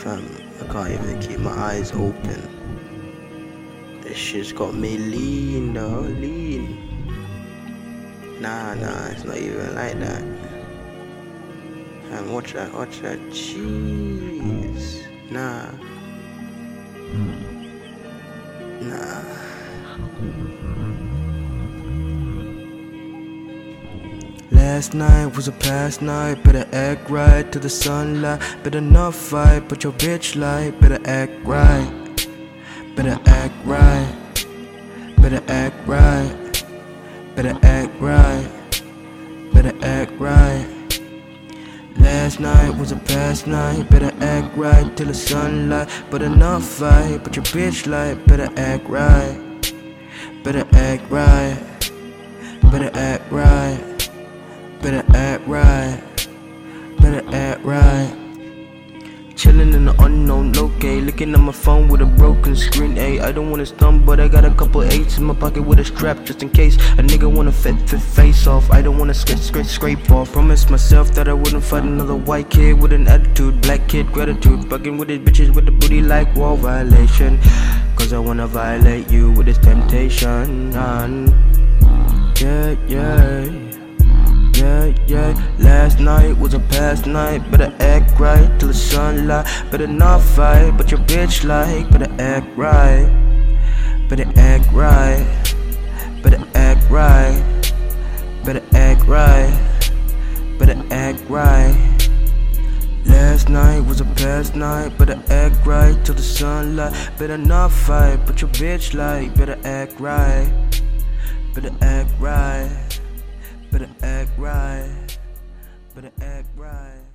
Fam, I can't even keep my eyes open. This shit's got me lean though, lean. Nah, nah, it's not even like that. Fam, watch that, watch that. Jeez. Nah. Hmm. Nah. Last night was a past night, better act right to the sunlight. Better not fight, but your bitch light. better act right. Better act right. Better act right. Better act right. Better act right. Last night was a past night, better act right till the sunlight. Better not fight, but your bitch light. better act right. Better act right. Better act right. Better act right. Better act right. Chillin' in the unknown locate, looking at my phone with a broken screen. Ayy, I don't wanna stump, but I got a couple eights in my pocket with a strap just in case a nigga wanna fit fit face off. I don't wanna scrape scrape scrape off. Promise myself that I wouldn't fight another white kid with an attitude, black kid gratitude, bugging with his bitches with the booty like wall violation. Cause I wanna violate you with this temptation. Yeah. Yeah, yeah. Last night was a past night. Better act right till the sunlight. Better not fight, but your bitch like. Better act right. Better act right. Better act right. Better act right. Better act right. Last night was a past night. Better act right till the sunlight. Better not fight, but your bitch like. Better act right. Better act right. Better act right. Better act right.